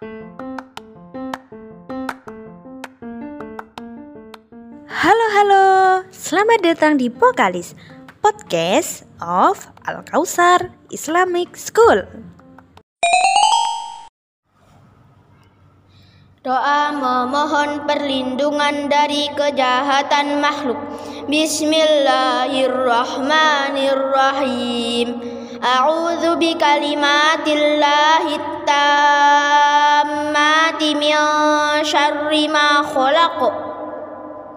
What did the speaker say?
Halo halo, selamat datang di Pokalis Podcast of Al Kausar Islamic School. Doa memohon perlindungan dari kejahatan makhluk. Bismillahirrahmanirrahim. A'udzu bikalimatillahi من شر ما خلق.